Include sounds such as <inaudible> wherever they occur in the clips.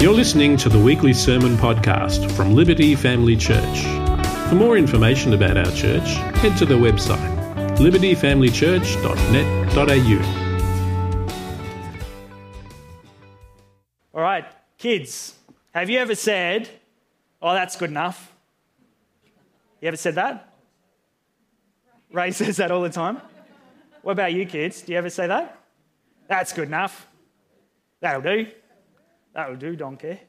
You're listening to the weekly sermon podcast from Liberty Family Church. For more information about our church, head to the website libertyfamilychurch.net.au. All right, kids, have you ever said, Oh, that's good enough? You ever said that? Ray <laughs> says that all the time. What about you, kids? Do you ever say that? That's good enough. That'll do. That'll do, donkey.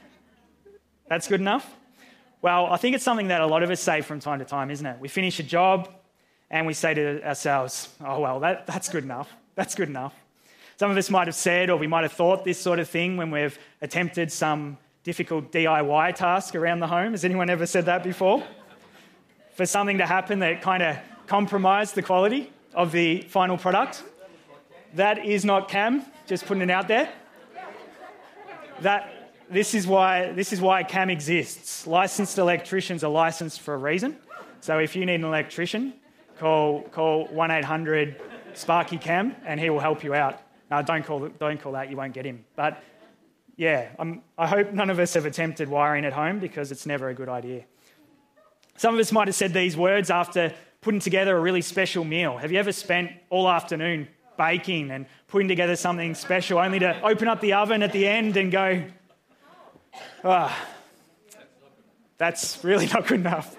<laughs> That's good enough? Well, I think it's something that a lot of us say from time to time, isn't it? We finish a job and we say to ourselves, oh, well, that, that's good enough. That's good enough. Some of us might have said, or we might have thought this sort of thing when we've attempted some difficult DIY task around the home. Has anyone ever said that before? For something to happen that kind of compromised the quality of the final product. That is not Cam, just putting it out there that this is why this is why CAM exists. Licensed electricians are licensed for a reason. So if you need an electrician, call call one eight hundred Sparky Cam, and he will help you out. No, don't call don't call that. You won't get him. But yeah, I'm, I hope none of us have attempted wiring at home because it's never a good idea. Some of us might have said these words after putting together a really special meal. Have you ever spent all afternoon baking and putting together something special, only to open up the oven at the end and go, ah, oh, that's really <laughs> not good enough.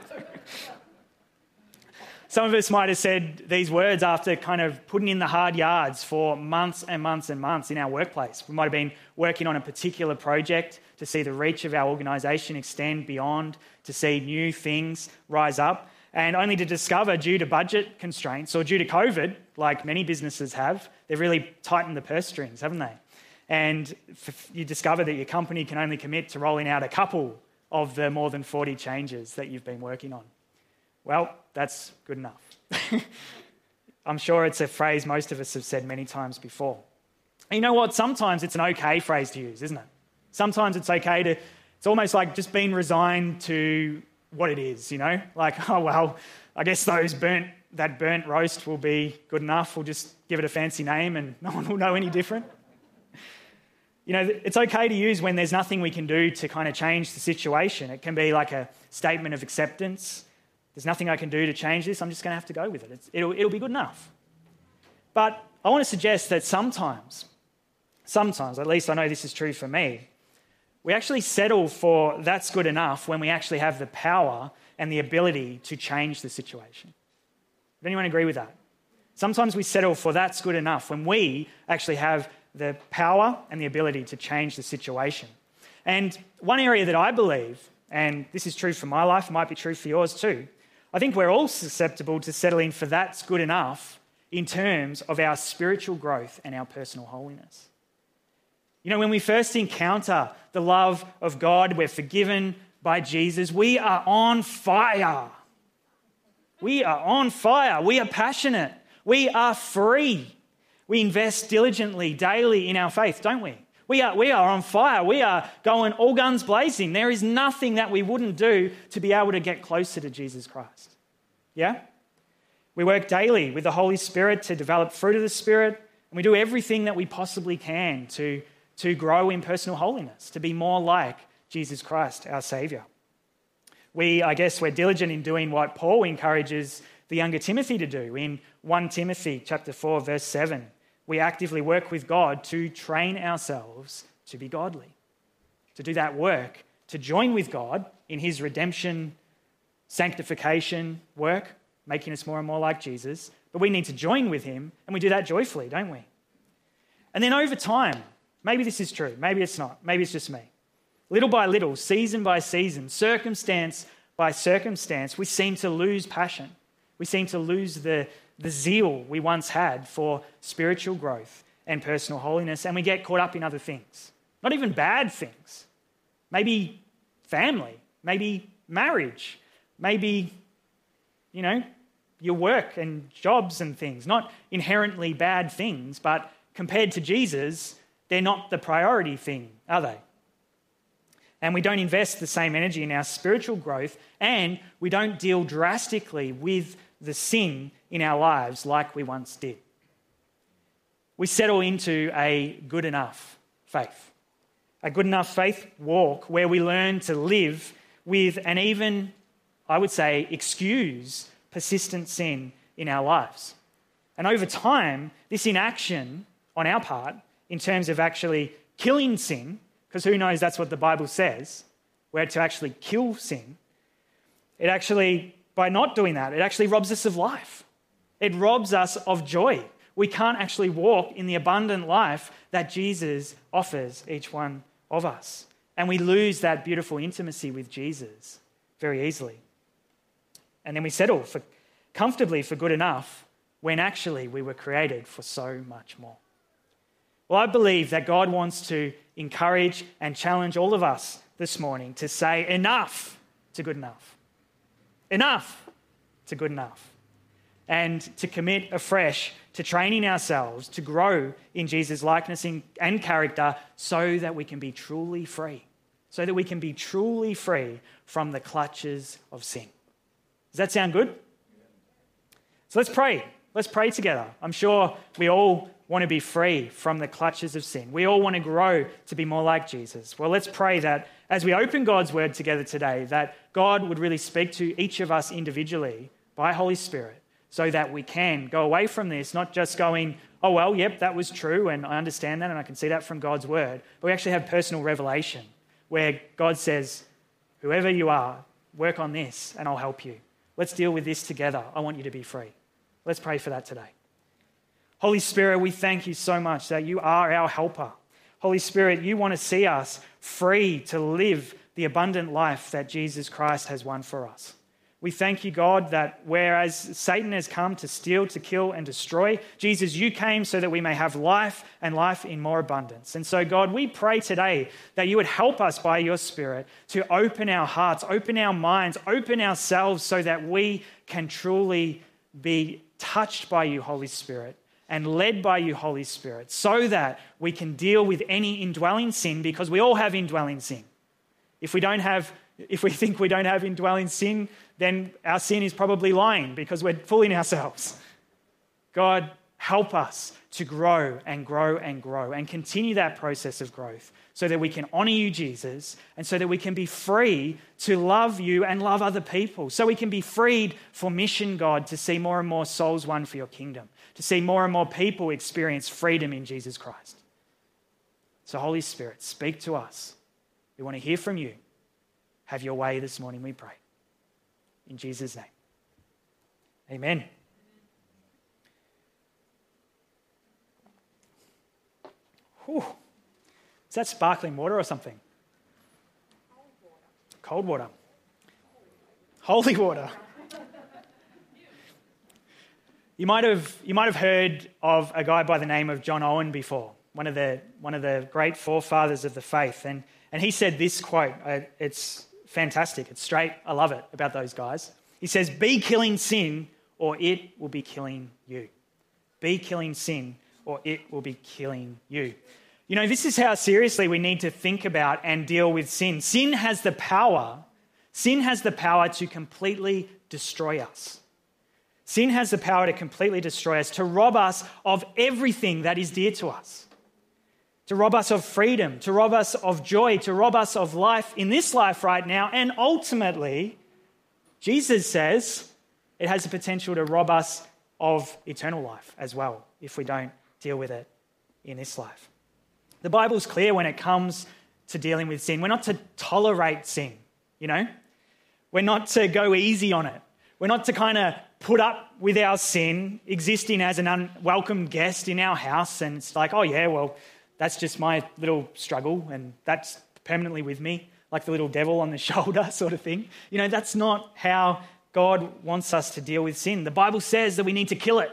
Some of us might have said these words after kind of putting in the hard yards for months and months and months in our workplace. We might have been working on a particular project to see the reach of our organisation extend beyond, to see new things rise up and only to discover, due to budget constraints or due to COVID, like many businesses have, they've really tightened the purse strings, haven't they? And you discover that your company can only commit to rolling out a couple of the more than 40 changes that you've been working on. Well, that's good enough. <laughs> I'm sure it's a phrase most of us have said many times before. And you know what? Sometimes it's an okay phrase to use, isn't it? Sometimes it's okay to, it's almost like just being resigned to what it is, you know? Like, <laughs> oh, well, I guess those burnt, that burnt roast will be good enough. We'll just give it a fancy name and <laughs> no one will know any different. You know, it's okay to use when there's nothing we can do to kind of change the situation. It can be like a statement of acceptance. There's nothing I can do to change this. I'm just going to have to go with it. It'll, it'll be good enough. But I want to suggest that sometimes, sometimes, at least I know this is true for me, we actually settle for that's good enough when we actually have the power and the ability to change the situation. Does anyone agree with that? Sometimes we settle for that's good enough when we actually have the power and the ability to change the situation. And one area that I believe, and this is true for my life, might be true for yours too, I think we're all susceptible to settling for that's good enough in terms of our spiritual growth and our personal holiness. You know, when we first encounter the love of God, we're forgiven by Jesus, we are on fire. We are on fire. We are passionate. We are free. We invest diligently daily in our faith, don't we? We are, we are on fire. We are going all guns blazing. There is nothing that we wouldn't do to be able to get closer to Jesus Christ. Yeah? We work daily with the Holy Spirit to develop fruit of the Spirit, and we do everything that we possibly can to to grow in personal holiness, to be more like Jesus Christ, our Savior. We, I guess, we're diligent in doing what Paul encourages the younger Timothy to do in 1 Timothy chapter 4, verse 7. We actively work with God to train ourselves to be godly, to do that work, to join with God in his redemption, sanctification work, making us more and more like Jesus. But we need to join with him, and we do that joyfully, don't we? And then over time, Maybe this is true. Maybe it's not. Maybe it's just me. Little by little, season by season, circumstance by circumstance, we seem to lose passion. We seem to lose the, the zeal we once had for spiritual growth and personal holiness, and we get caught up in other things. Not even bad things. Maybe family, maybe marriage, maybe, you know, your work and jobs and things. Not inherently bad things, but compared to Jesus, they're not the priority thing, are they? And we don't invest the same energy in our spiritual growth, and we don't deal drastically with the sin in our lives like we once did. We settle into a good enough faith. a good enough faith walk where we learn to live with and even, I would say, excuse persistent sin in our lives. And over time, this inaction on our part, in terms of actually killing sin, because who knows that's what the Bible says, we're to actually kill sin, it actually, by not doing that, it actually robs us of life. It robs us of joy. We can't actually walk in the abundant life that Jesus offers each one of us. And we lose that beautiful intimacy with Jesus very easily. And then we settle for comfortably for good enough when actually we were created for so much more. Well, I believe that God wants to encourage and challenge all of us this morning to say enough to good enough. Enough to good enough. And to commit afresh to training ourselves to grow in Jesus' likeness and character so that we can be truly free. So that we can be truly free from the clutches of sin. Does that sound good? So let's pray. Let's pray together. I'm sure we all want to be free from the clutches of sin. We all want to grow to be more like Jesus. Well, let's pray that as we open God's word together today, that God would really speak to each of us individually by Holy Spirit so that we can go away from this, not just going, oh, well, yep, that was true, and I understand that, and I can see that from God's word, but we actually have personal revelation where God says, whoever you are, work on this, and I'll help you. Let's deal with this together. I want you to be free. Let's pray for that today. Holy Spirit, we thank you so much that you are our helper. Holy Spirit, you want to see us free to live the abundant life that Jesus Christ has won for us. We thank you, God, that whereas Satan has come to steal, to kill, and destroy, Jesus, you came so that we may have life and life in more abundance. And so, God, we pray today that you would help us by your Spirit to open our hearts, open our minds, open ourselves so that we can truly be touched by you, Holy Spirit, and led by you, Holy Spirit, so that we can deal with any indwelling sin because we all have indwelling sin. If we don't have <laughs> if we think we don't have indwelling sin, then our sin is probably lying because we're fooling ourselves. God, help us to grow and grow and grow and continue that process of growth so that we can honor you, Jesus, and so that we can be free to love you and love other people. So we can be freed for mission, God, to see more and more souls won for your kingdom, to see more and more people experience freedom in Jesus Christ. So, Holy Spirit, speak to us. We want to hear from you. Have your way this morning, we pray. In Jesus' name. Amen. Whew. Is that sparkling water or something? Cold water. Holy water. You might, have, you might have heard of a guy by the name of John Owen before, one of the, one of the great forefathers of the faith. And, and he said this quote. It's fantastic. It's straight. I love it about those guys. He says, Be killing sin, or it will be killing you. Be killing sin, or it will be killing you. You know, this is how seriously we need to think about and deal with sin. Sin has the power, sin has the power to completely destroy us. Sin has the power to completely destroy us, to rob us of everything that is dear to us to rob us of freedom, to rob us of joy, to rob us of life in this life right now. And ultimately, Jesus says it has the potential to rob us of eternal life as well if we don't deal with it in this life. The Bible's clear when it comes to dealing with sin. We're not to tolerate sin, you know? We're not to go easy on it. We're not to kind of put up with our sin, existing as an unwelcome guest in our house, and it's like, oh, yeah, well, that's just my little struggle and that's permanently with me, like the little devil on the <laughs> shoulder sort of thing. You know, that's not how God wants us to deal with sin. The Bible says that we need to kill it.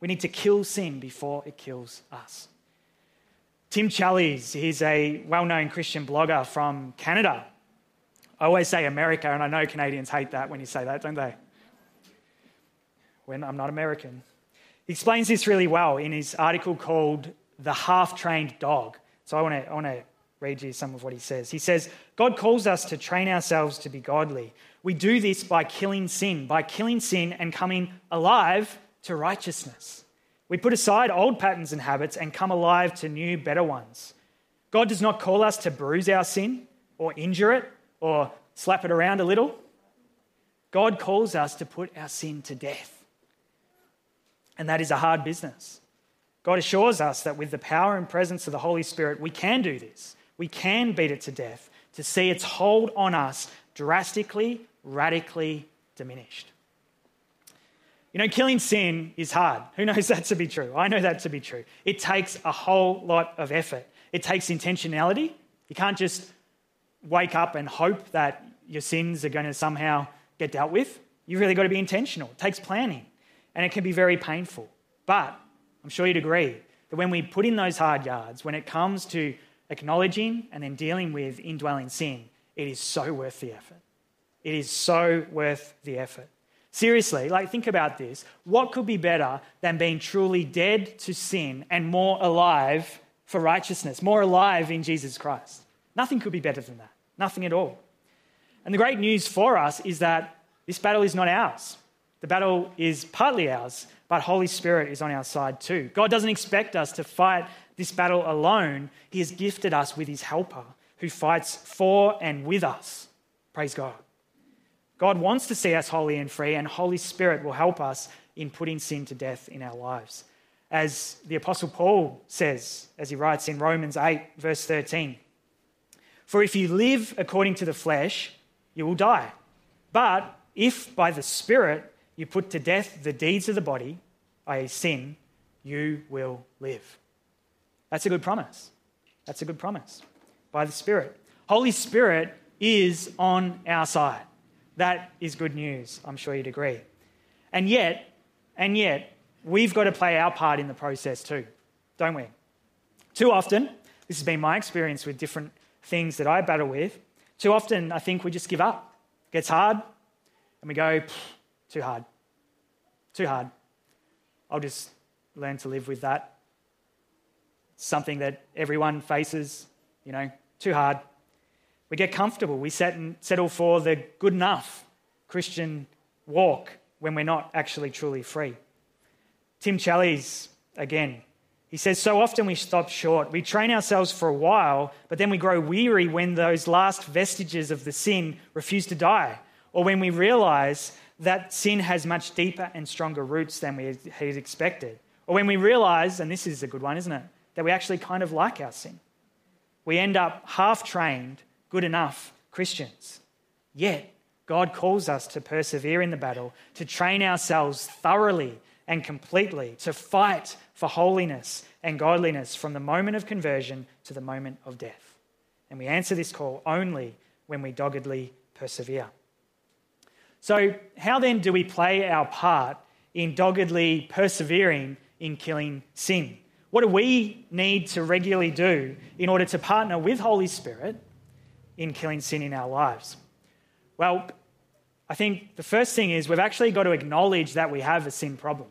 We need to kill sin before it kills us. Tim Challies, he's a well known Christian blogger from Canada. I always say America, and I know Canadians hate that when you say that, don't they? When I'm not American. He explains this really well in his article called the half trained dog. So I want to read you some of what he says. He says, God calls us to train ourselves to be godly. We do this by killing sin, by killing sin and coming alive to righteousness. We put aside old patterns and habits and come alive to new, better ones. God does not call us to bruise our sin or injure it or slap it around a little. God calls us to put our sin to death. And that is a hard business. God assures us that with the power and presence of the Holy Spirit, we can do this. We can beat it to death to see its hold on us drastically, radically diminished. You know, killing sin is hard. Who knows that to be true? I know that to be true. It takes a whole lot of effort, it takes intentionality. You can't just wake up and hope that your sins are going to somehow get dealt with. You've really got to be intentional. It takes planning, and it can be very painful. But I'm sure you'd agree that when we put in those hard yards, when it comes to acknowledging and then dealing with indwelling sin, it is so worth the effort. It is so worth the effort. Seriously, like think about this. What could be better than being truly dead to sin and more alive for righteousness, more alive in Jesus Christ? Nothing could be better than that. Nothing at all. And the great news for us is that this battle is not ours. The battle is partly ours, but Holy Spirit is on our side too. God doesn't expect us to fight this battle alone. He has gifted us with his helper who fights for and with us. Praise God. God wants to see us holy and free, and Holy Spirit will help us in putting sin to death in our lives. As the Apostle Paul says, as he writes in Romans 8, verse 13 For if you live according to the flesh, you will die. But if by the Spirit you put to death the deeds of the body, i.e., sin, you will live. That's a good promise. That's a good promise. By the Spirit. Holy Spirit is on our side. That is good news. I'm sure you'd agree. And yet, and yet, we've got to play our part in the process too, don't we? Too often, this has been my experience with different things that I battle with. Too often, I think we just give up. It gets hard, and we go, too hard. Too hard. I'll just learn to live with that. Something that everyone faces, you know, too hard. We get comfortable. We settle for the good enough Christian walk when we're not actually truly free. Tim Challies, again, he says, So often we stop short. We train ourselves for a while, but then we grow weary when those last vestiges of the sin refuse to die, or when we realize that sin has much deeper and stronger roots than we had expected, or when we realize, and this is a good one, isn't it, that we actually kind of like our sin. We end up half trained good enough Christians. Yet, God calls us to persevere in the battle, to train ourselves thoroughly and completely, to fight for holiness and godliness from the moment of conversion to the moment of death. And we answer this call only when we doggedly persevere. So, how then do we play our part in doggedly persevering in killing sin? What do we need to regularly do in order to partner with Holy Spirit in killing sin in our lives? Well, I think the first thing is we've actually got to acknowledge that we have a sin problem.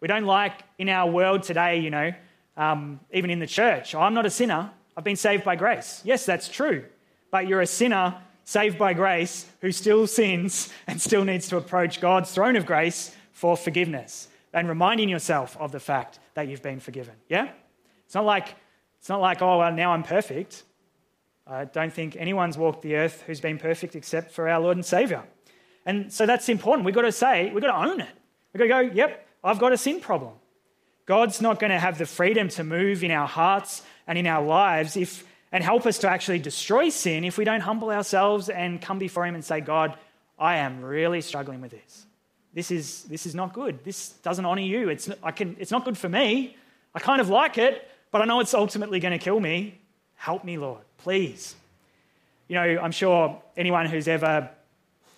We don't like in our world today, you know, um, even in the church, oh, I'm not a sinner, I've been saved by grace. Yes, that's true. But you're a sinner saved by grace who still sins and still needs to approach God's throne of grace for forgiveness and reminding yourself of the fact that you've been forgiven. Yeah? It's not like, it's not like oh, well, now I'm perfect. I don't think anyone's walked the earth who's been perfect except for our Lord and Savior. And so that's important. We've got to say, we've got to own it. We've got to go, yep, I've got a sin problem. God's not going to have the freedom to move in our hearts and in our lives if, and help us to actually destroy sin if we don't humble ourselves and come before Him and say, God, I am really struggling with this. This is, this is not good. This doesn't honor you. It's, I can, it's not good for me. I kind of like it, but I know it's ultimately going to kill me. Help me, Lord please. You know, I'm sure anyone who's ever,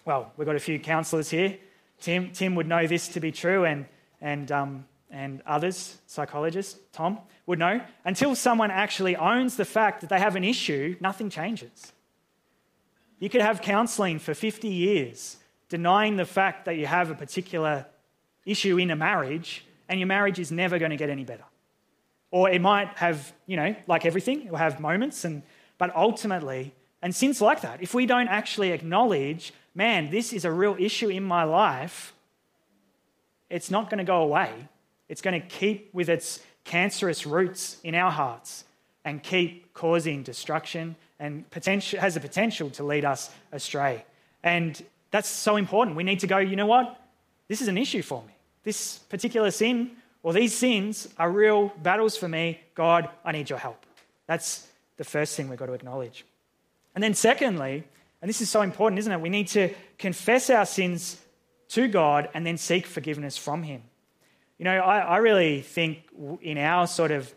well, we've got a few counselors here. Tim, Tim would know this to be true, and, and, um, and others, psychologists, Tom, would know. Until someone actually owns the fact that they have an issue, nothing changes. You could have counseling for 50 years denying the fact that you have a particular issue in a marriage, and your marriage is never going to get any better. Or it might have, you know, like everything, it will have moments and but ultimately, and since like that, if we don't actually acknowledge, man, this is a real issue in my life, it's not going to go away. It's going to keep with its cancerous roots in our hearts and keep causing destruction and potential, has the potential to lead us astray. And that's so important. We need to go, you know what? This is an issue for me. This particular sin or these sins are real battles for me. God, I need your help. That's the first thing we've got to acknowledge. And then, secondly, and this is so important, isn't it? We need to confess our sins to God and then seek forgiveness from Him. You know, I, I really think in our sort of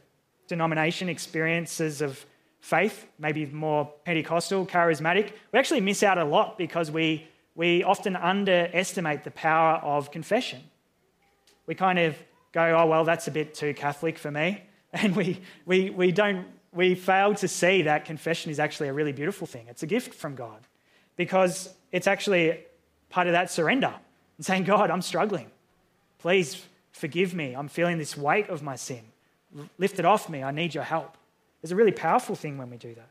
denomination experiences of faith, maybe more Pentecostal, charismatic, we actually miss out a lot because we, we often underestimate the power of confession. We kind of go, oh, well, that's a bit too Catholic for me. <laughs> And we, we, we, don't, we fail to see that confession is actually a really beautiful thing. It's a gift from God because it's actually part of that surrender and saying, God, I'm struggling. Please forgive me. I'm feeling this weight of my sin. Lift it off me. I need your help. It's a really powerful thing when we do that.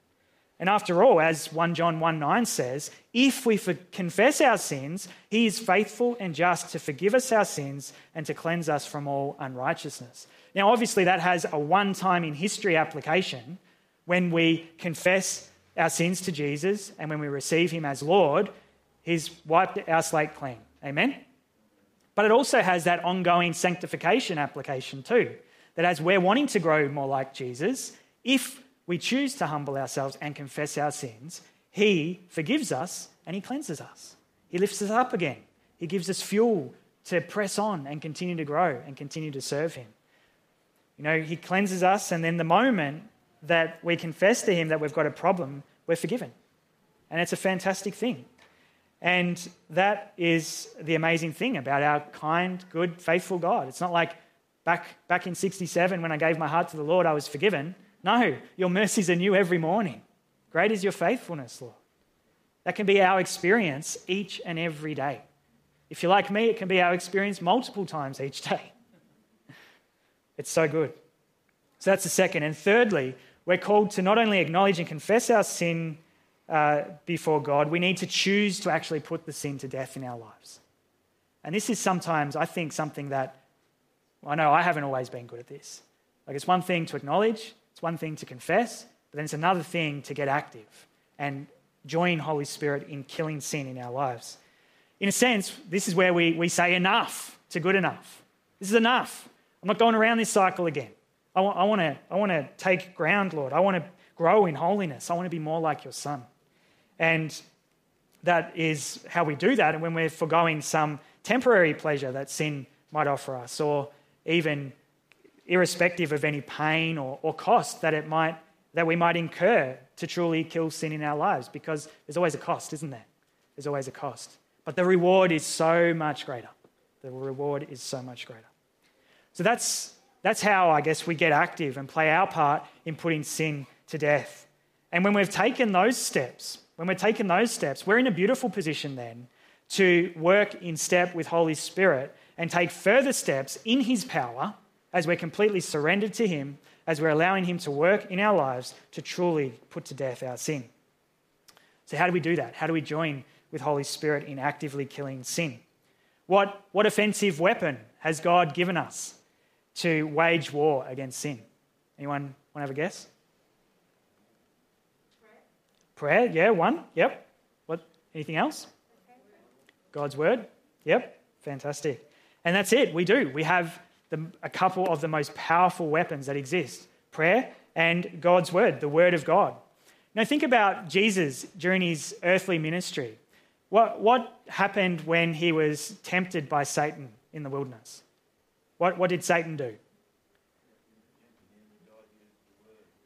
And after all, as 1 John 1 9 says, if we confess our sins, he is faithful and just to forgive us our sins and to cleanse us from all unrighteousness. Now, obviously, that has a one time in history application when we confess our sins to Jesus and when we receive him as Lord, he's wiped our slate clean. Amen? But it also has that ongoing sanctification application too. That as we're wanting to grow more like Jesus, if we choose to humble ourselves and confess our sins, He forgives us and He cleanses us. He lifts us up again. He gives us fuel to press on and continue to grow and continue to serve Him. You know, He cleanses us, and then the moment that we confess to Him that we've got a problem, we're forgiven. And it's a fantastic thing. And that is the amazing thing about our kind, good, faithful God. It's not like back, back in 67 when I gave my heart to the Lord, I was forgiven. No, your mercies are new every morning. Great is your faithfulness, Lord. That can be our experience each and every day. If you're like me, it can be our experience multiple times each day. <laughs> It's so good. So that's the second. And thirdly, we're called to not only acknowledge and confess our sin uh, before God, we need to choose to actually put the sin to death in our lives. And this is sometimes, I think, something that I know I haven't always been good at this. Like, it's one thing to acknowledge, it's one thing to confess, but then it's another thing to get active and join Holy Spirit in killing sin in our lives. In a sense, this is where we, we say enough to good enough. This is enough. I'm not going around this cycle again. I want, I want, to, I want to take ground, Lord. I want to grow in holiness. I want to be more like your Son. And that is how we do that. And when we're foregoing some temporary pleasure that sin might offer us, or even irrespective of any pain or, or cost that it might that we might incur to truly kill sin in our lives because there's always a cost isn't there? There's always a cost. But the reward is so much greater. The reward is so much greater. So that's that's how i guess we get active and play our part in putting sin to death. And when we've taken those steps when we've taken those steps we're in a beautiful position then to work in step with holy spirit and take further steps in his power as we're completely surrendered to Him, as we're allowing Him to work in our lives to truly put to death our sin. So, how do we do that? How do we join with Holy Spirit in actively killing sin? What, what offensive weapon has God given us to wage war against sin? Anyone want to have a guess? Prayer, Prayer yeah, one. Yep. What? Anything else? God's word. Yep. Fantastic. And that's it. We do. We have the, a couple of the most powerful weapons that exist prayer and God's word, the word of God. Now, think about Jesus during his earthly ministry. What, what happened when he was tempted by Satan in the wilderness? What, what did Satan do?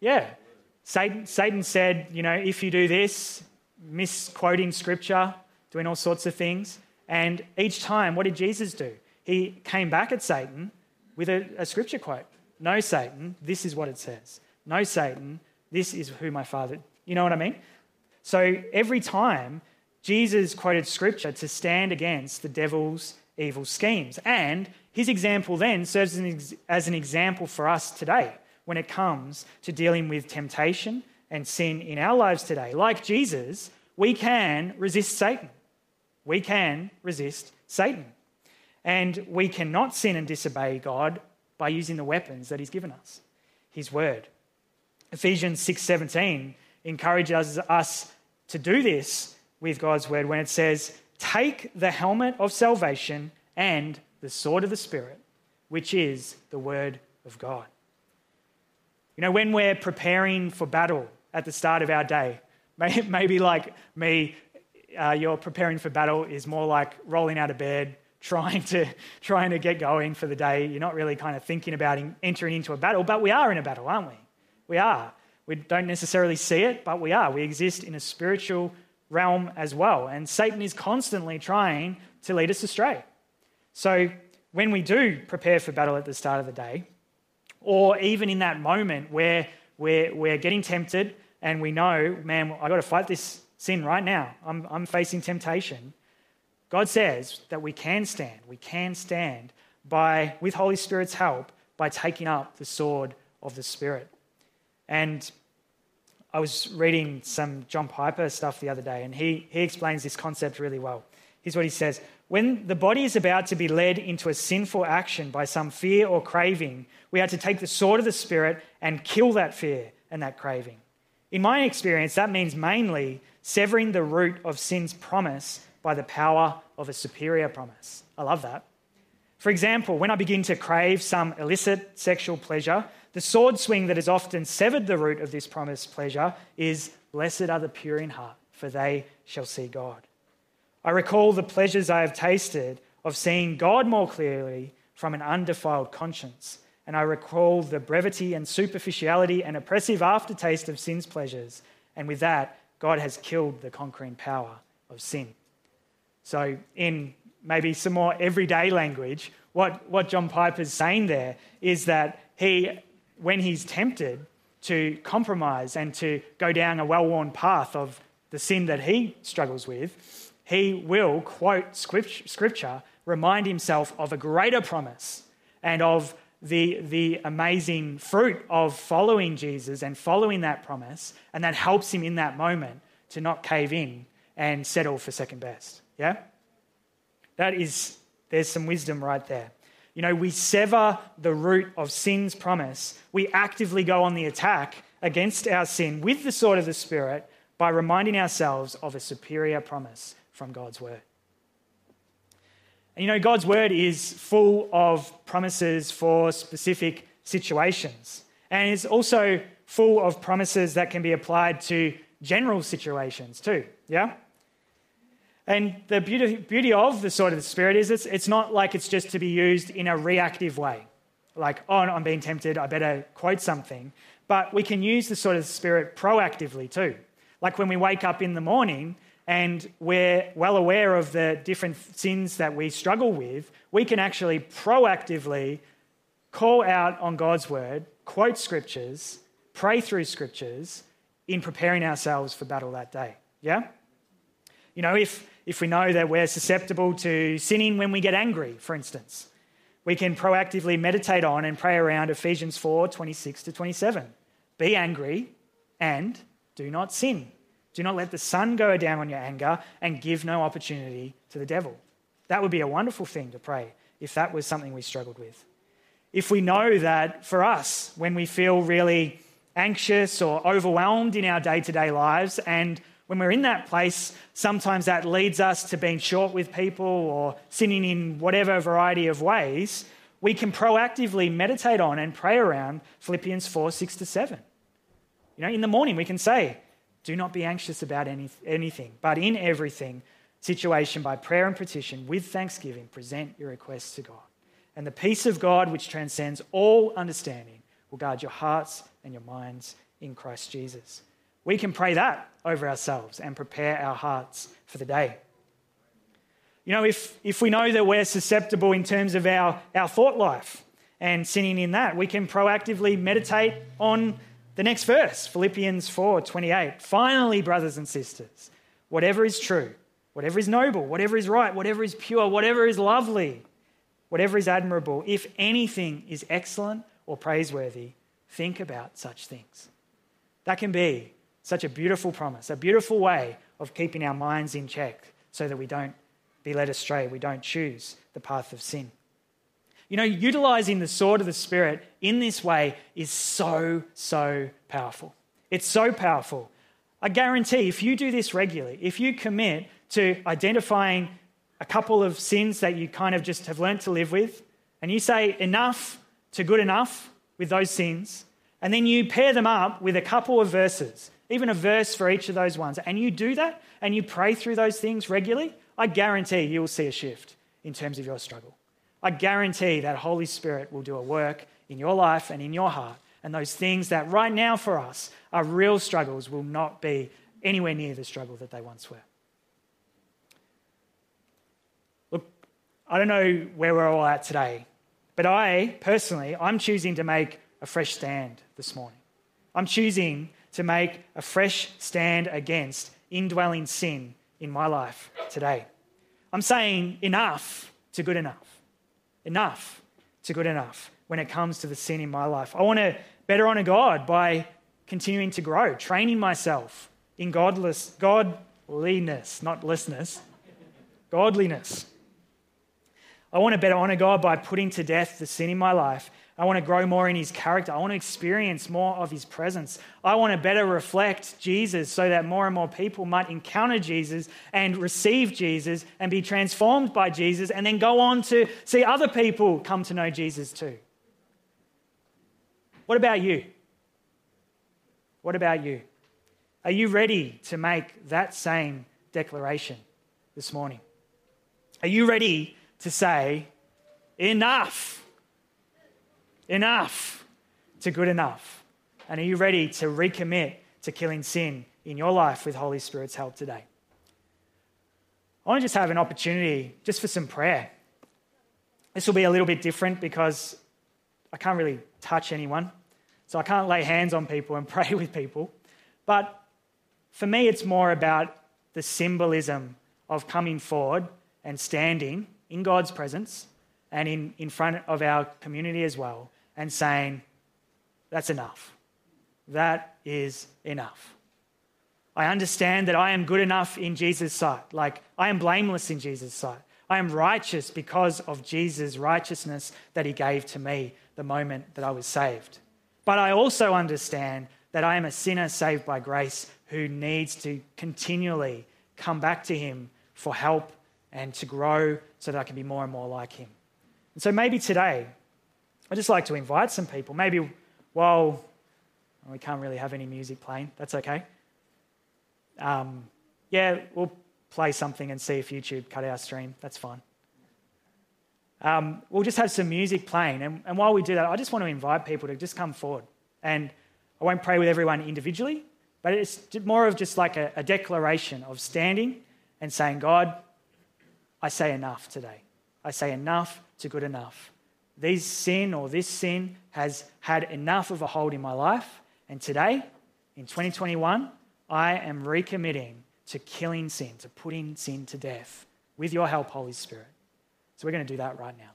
Yeah. Satan, Satan said, you know, if you do this, misquoting scripture, doing all sorts of things. And each time, what did Jesus do? He came back at Satan with a, a scripture quote No, Satan, this is what it says. No, Satan, this is who my father. You know what I mean? So every time Jesus quoted scripture to stand against the devil's evil schemes. And his example then serves as an example for us today when it comes to dealing with temptation and sin in our lives today. Like Jesus, we can resist Satan. We can resist Satan. And we cannot sin and disobey God by using the weapons that He's given us His Word. Ephesians 6:17 encourages us to do this with God's word when it says, "Take the helmet of salvation and the sword of the spirit, which is the word of God." You know, when we're preparing for battle at the start of our day, <laughs> maybe like me, uh, you're preparing for battle is more like rolling out of bed, trying to, trying to get going for the day. You're not really kind of thinking about entering into a battle, but we are in a battle, aren't we? We are. We don't necessarily see it, but we are. We exist in a spiritual realm as well. And Satan is constantly trying to lead us astray. So when we do prepare for battle at the start of the day, or even in that moment where we're, we're getting tempted and we know, man, I've got to fight this sin right now. I'm, I'm facing temptation. God says that we can stand. We can stand by, with Holy Spirit's help, by taking up the sword of the Spirit. And I was reading some John Piper stuff the other day, and he, he explains this concept really well. Here's what he says When the body is about to be led into a sinful action by some fear or craving, we are to take the sword of the Spirit and kill that fear and that craving. In my experience, that means mainly severing the root of sin's promise by the power of a superior promise. I love that. For example, when I begin to crave some illicit sexual pleasure, the sword swing that has often severed the root of this promised pleasure is Blessed are the pure in heart, for they shall see God. I recall the pleasures I have tasted of seeing God more clearly from an undefiled conscience. And I recall the brevity and superficiality and oppressive aftertaste of sin's pleasures. And with that, God has killed the conquering power of sin. So, in maybe some more everyday language, what, what John Piper's saying there is that he when he's tempted to compromise and to go down a well worn path of the sin that he struggles with, he will quote scripture, remind himself of a greater promise and of the, the amazing fruit of following Jesus and following that promise, and that helps him in that moment to not cave in and settle for second best. Yeah? That is, there's some wisdom right there. You know, we sever the root of sin's promise. We actively go on the attack against our sin with the sword of the Spirit by reminding ourselves of a superior promise from God's word. And you know, God's word is full of promises for specific situations. And it's also full of promises that can be applied to general situations too. Yeah? And the beauty, beauty of the sword of the Spirit is it's, it's not like it's just to be used in a reactive way. Like, oh, I'm being tempted, I better quote something. But we can use the sword of the Spirit proactively too. Like when we wake up in the morning and we're well aware of the different sins that we struggle with, we can actually proactively call out on God's word, quote scriptures, pray through scriptures in preparing ourselves for battle that day. Yeah? You know, if if we know that we're susceptible to sinning when we get angry, for instance. We can proactively meditate on and pray around Ephesians 4 26 to 27. Be angry and do not sin. Do not let the sun go down on your anger and give no opportunity to the devil. That would be a wonderful thing to pray if that was something we struggled with. If we know that for us, when we feel really anxious or overwhelmed in our day to day lives and when we're in that place, sometimes that leads us to being short with people or sinning in whatever variety of ways. We can proactively meditate on and pray around Philippians 4 6 to 7. You know, in the morning, we can say, Do not be anxious about any, anything, but in everything, situation by prayer and petition, with thanksgiving, present your requests to God. And the peace of God, which transcends all understanding, will guard your hearts and your minds in Christ Jesus. We can pray that over ourselves and prepare our hearts for the day. You know, if, if we know that we're susceptible in terms of our, our thought life and sinning in that, we can proactively meditate on the next verse, Philippians 4 28. Finally, brothers and sisters, whatever is true, whatever is noble, whatever is right, whatever is pure, whatever is lovely, whatever is admirable, if anything is excellent or praiseworthy, think about such things. That can be such a beautiful promise, a beautiful way of keeping our minds in check so that we don't be led astray, we don't choose the path of sin. You know, utilizing the sword of the Spirit in this way is so, so powerful. It's so powerful. I guarantee if you do this regularly, if you commit to identifying a couple of sins that you kind of just have learned to live with, and you say enough to good enough with those sins, and then you pair them up with a couple of verses, even a verse for each of those ones, and you do that and you pray through those things regularly, I guarantee you will see a shift in terms of your struggle. I guarantee that Holy Spirit will do a work in your life and in your heart. And those things that right now for us are real struggles will not be anywhere near the struggle that they once were. Look, I don't know where we're all at today, but I personally, I'm choosing to make a fresh stand this morning. I'm choosing to make a fresh stand against indwelling sin in my life today. I'm saying enough to good enough. Enough to good enough when it comes to the sin in my life. I want to better honor God by continuing to grow, training myself in godless, godliness, not lessness, godliness. I want to better honor God by putting to death the sin in my life I want to grow more in his character. I want to experience more of his presence. I want to better reflect Jesus so that more and more people might encounter Jesus and receive Jesus and be transformed by Jesus and then go on to see other people come to know Jesus too. What about you? What about you? Are you ready to make that same declaration this morning? Are you ready to say, enough? Enough to good enough? And are you ready to recommit to killing sin in your life with Holy Spirit's help today? I want to just have an opportunity just for some prayer. This will be a little bit different because I can't really touch anyone. So I can't lay hands on people and <laughs> pray with people. But for me, it's more about the symbolism of coming forward and standing in God's presence and in, in front of our community as well and saying, That's enough. That is enough. I understand that I am good enough in Jesus' sight. Like, I am blameless in Jesus' sight. I am righteous because of Jesus' righteousness that he gave to me the moment that I was saved. But I also understand that I am a sinner saved by grace who needs to continually come back to him for help and to grow so that I can be more and more like him. And so maybe today, I'd just like to invite some people. Maybe while we can't really have any music playing, that's okay. Um, yeah, we'll play something and see if YouTube cut our stream. That's fine. Um, we'll just have some music playing. And, and while we do that, I just want to invite people to just come forward. And I won't pray with everyone individually, but it's more of just like a, a declaration of standing and saying, God, I say enough today. I say enough to good enough. This sin or this sin has had enough of a hold in my life. And today, in 2021, I am recommitting to killing sin, to putting sin to death with your help, Holy Spirit. So we're going to do that right now.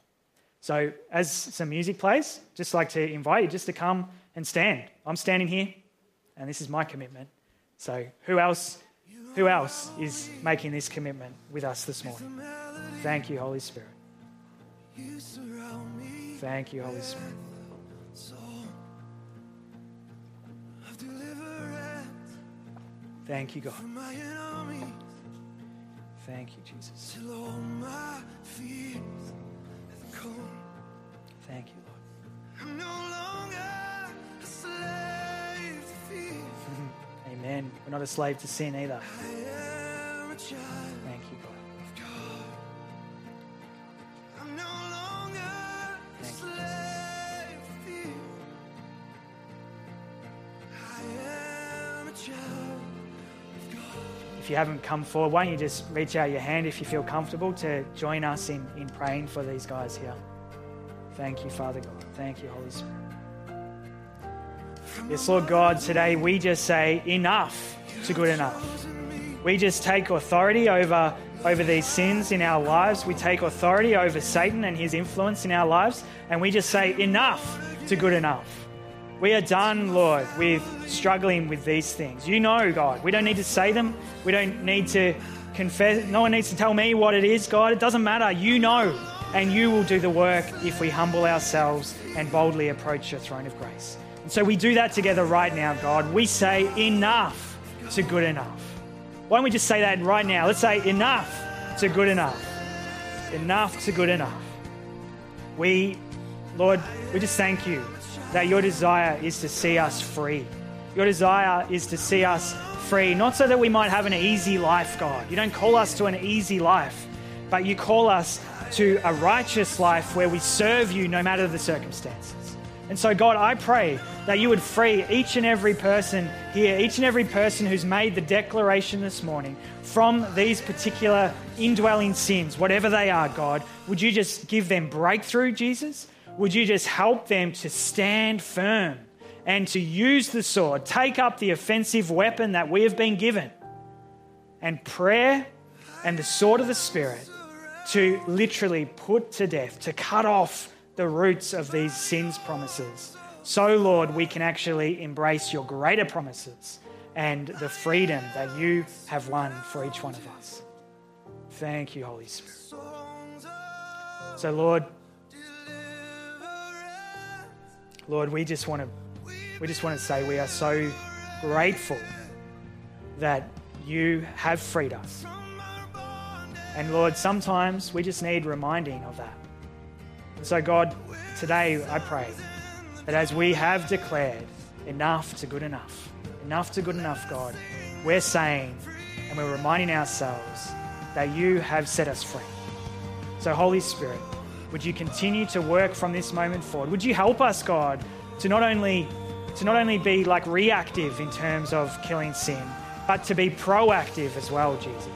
So as some music plays, just like to invite you just to come and stand. I'm standing here, and this is my commitment. So who else? Who else is making this commitment with us this morning? Thank you, Holy Spirit. Thank you, Holy Spirit. Thank you, God. Thank you, Jesus. Thank you, Lord. <laughs> Amen. We're not a slave to sin either. If you haven't come forward, why don't you just reach out your hand if you feel comfortable to join us in, in praying for these guys here? Thank you, Father God. Thank you, Holy Spirit. Yes, Lord God, today we just say enough to good enough. We just take authority over, over these sins in our lives. We take authority over Satan and his influence in our lives. And we just say enough to good enough. We are done, Lord, with struggling with these things. You know, God. We don't need to say them. We don't need to confess. No one needs to tell me what it is, God. It doesn't matter. You know. and you will do the work if we humble ourselves and boldly approach your throne of grace. And so we do that together right now, God. We say enough to good enough. Why don't we just say that right now? Let's say enough to good enough. Enough to good enough. We, Lord, we just thank you that your desire is to see us free. Your desire is to see us free, not so that we might have an easy life, God. You don't call us to an easy life, but you call us to a righteous life where we serve you no matter the circumstances. And so, God, I pray that you would free each and every person here, each and every person who's made the declaration this morning from these particular indwelling sins, whatever they are, God. Would you just give them breakthrough, Jesus? Would you just help them to stand firm and to use the sword, take up the offensive weapon that we have been given, and prayer and the sword of the Spirit to literally put to death, to cut off the roots of these sins promises. So, Lord, we can actually embrace your greater promises and the freedom that you have won for each one of us. Thank you, Holy Spirit. So, Lord, Lord, we just want to we just want to say we are so grateful that you have freed us. And Lord, sometimes we just need reminding of that. So, God, today I pray that as we have declared enough to good enough, enough to good enough, God, we're saying and we're reminding ourselves that you have set us free. So, Holy Spirit, would you continue to work from this moment forward? Would you help us, God, to not only to not only be like reactive in terms of killing sin, but to be proactive as well, Jesus.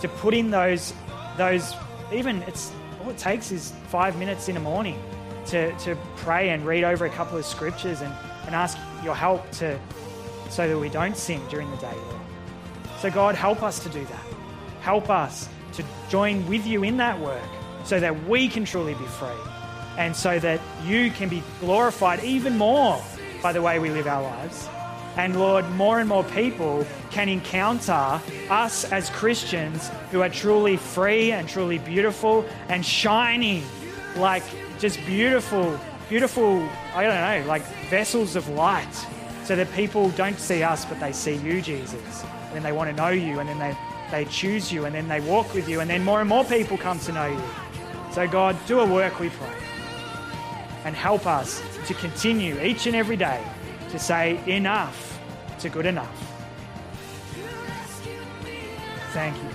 To put in those those even it's all it takes is five minutes in the morning to, to pray and read over a couple of scriptures and, and ask your help to so that we don't sin during the day, Lord. So God, help us to do that. Help us to join with you in that work so that we can truly be free and so that you can be glorified even more by the way we live our lives. And Lord, more and more people can encounter us as Christians who are truly free and truly beautiful and shining like just beautiful, beautiful, I don't know, like vessels of light so that people don't see us but they see you, Jesus. And they want to know you and then they, they choose you and then they walk with you and then more and more people come to know you. So, God, do a work, we pray. And help us to continue each and every day to say enough to good enough. Thank you.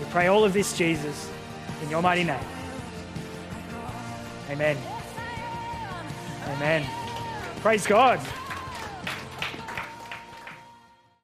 We pray all of this, Jesus, in your mighty name. Amen. Amen. Praise God.